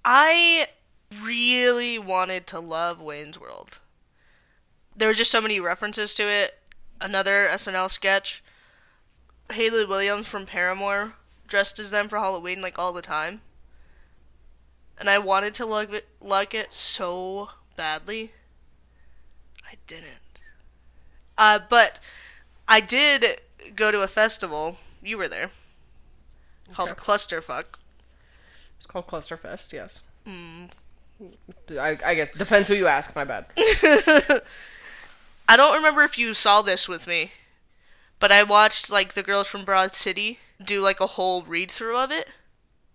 I really wanted to love Wayne's World. There were just so many references to it. Another SNL sketch. Hayley Williams from Paramore dressed as them for Halloween like all the time. And I wanted to love it like it so badly. I didn't. Uh, but I did go to a festival. You were there. Called Okay. Clusterfuck. It's called Clusterfest, yes. Mm. I, I guess. Depends who you ask, my bad. <laughs> I don't remember if you saw this with me, but I watched like the girls from Broad City do like a whole read through of it,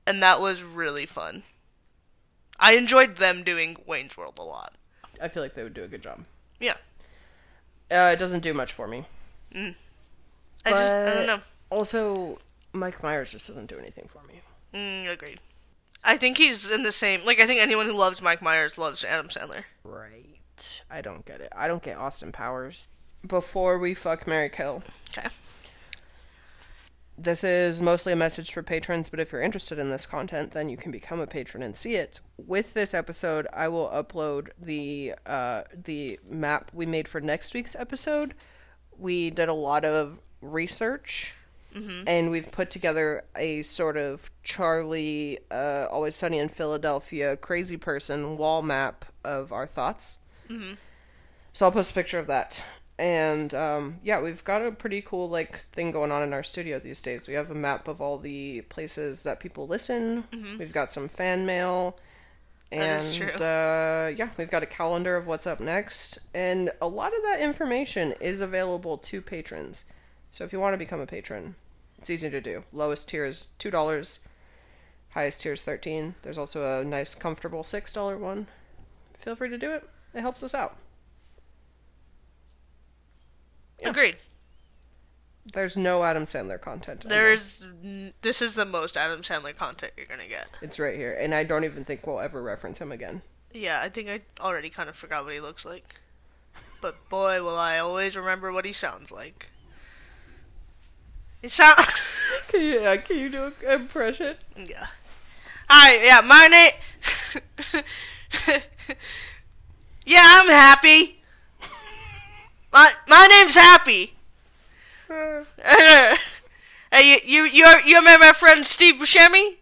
and that was really fun. I enjoyed them doing Wayne's World a lot. I feel like they would do a good job. Yeah. Uh, it doesn't do much for me. I just I don't know. Also, Mike Myers just doesn't do anything for me. Mm, agreed. I think he's in the same like I think anyone who loves Mike Myers loves Adam Sandler. Right. I don't get it. I don't get Austin Powers. Before we fuck Mary Kill. Okay. This is mostly a message for patrons, but if you're interested in this content, then you can become a patron and see it. With this episode, I will upload the uh, the map we made for next week's episode. We did a lot of research, and we've put together a sort of Charlie, uh, Always Sunny in Philadelphia, crazy person wall map of our thoughts. So I'll post a picture of that. And um, yeah, we've got a pretty cool like thing going on in our studio these days. We have a map of all the places that people listen. We've got some fan mail. And That is true. Uh, yeah, we've got a calendar of what's up next. And a lot of that information is available to patrons. So if you want to become a patron, it's easy to do. Lowest tier is $2. Highest tier is 13 There's also a nice, comfortable $6 one. Feel free to do it. It helps us out. Agreed. There's no Adam Sandler content. There's n- this is the most Adam Sandler content you're gonna get. It's right here, and I don't even think we'll ever reference him again. Yeah, I think I already kind of forgot what he looks like. But boy, will I always remember what he sounds like. It sound <laughs> Can you, yeah, can you do an impression? Yeah. Hi, yeah, my name <laughs> Yeah, I'm happy. My my name's Happy. Hmm. <laughs> hey, you you you you remember my friend Steve Buscemi?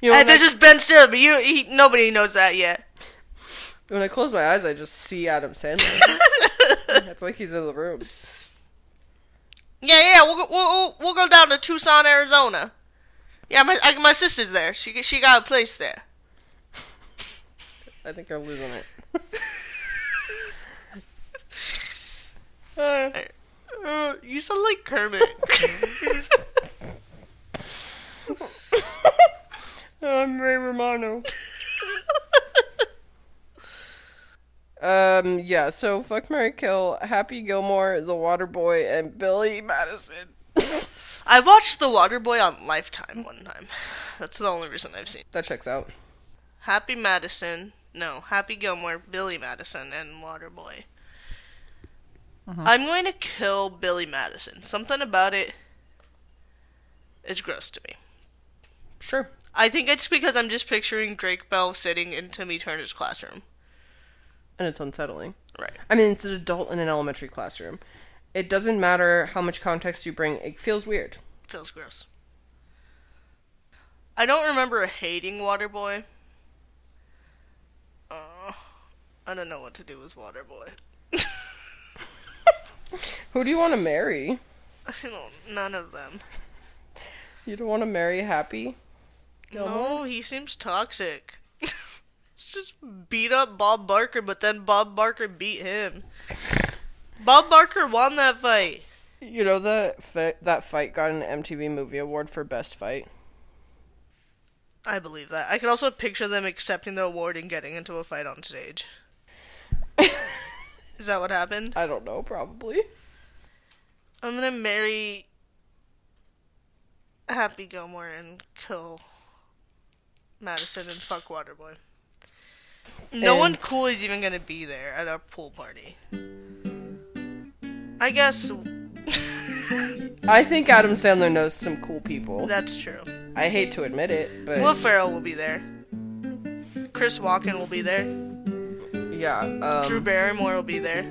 You know, when, this I, is Ben Stiller, but you, he, nobody knows that yet. when I close my eyes, I just see Adam Sandler. <laughs> It's like he's in the room. Yeah, yeah, we'll go, we'll, we'll go down to Tucson, Arizona. Yeah, my I, my sister's there. She she got a place there. I think I'm losing it. <laughs> Uh, you sound like Kermit. <laughs> I'm Ray Romano. <laughs> Um, yeah, so fuck Mary Kill, Happy Gilmore, The Water Boy, and Billy Madison. <laughs> I watched The Waterboy on Lifetime one time. That's the only reason I've seen. that checks out. Happy Madison, no, Happy Gilmore, Billy Madison, and Waterboy. I'm going to kill Billy Madison. Something about it is gross to me. Sure. I think it's because I'm just picturing Drake Bell sitting in Timmy Turner's classroom. And it's unsettling. Right. I mean, it's an adult in an elementary classroom. It doesn't matter how much context you bring, it feels weird. Feels gross. I don't remember hating Waterboy. Uh, I don't know what to do with Waterboy. Who do you want to marry? <laughs> None of them. You don't want to marry Happy? No, he seems toxic. <laughs> Let's just beat up Bob Barker, but then Bob Barker beat him. Bob Barker won that fight. You know that fi- that fight got an MTV Movie Award for Best Fight? I believe that. I could also picture them accepting the award and getting into a fight on stage. <laughs> Is that what happened? I don't know, probably. I'm gonna marry Happy Gilmore and kill Madison and fuck Waterboy. No And- one cool is even gonna be there at our pool party. I guess <laughs> I think Adam Sandler knows some cool people. that's true. I hate to admit it, but Will Ferrell will be there. Chris Walken will be there yeah. Um, Drew Barrymore will be there.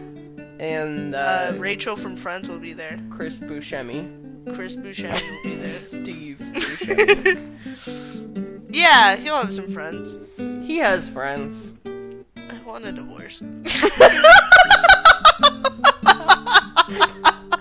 And uh, uh, Rachel from Friends will be there. Chris Buscemi. Chris Buscemi will be there. <laughs> Steve <laughs> Buscemi. yeah, he'll have some friends. He has friends. I want a divorce. <laughs>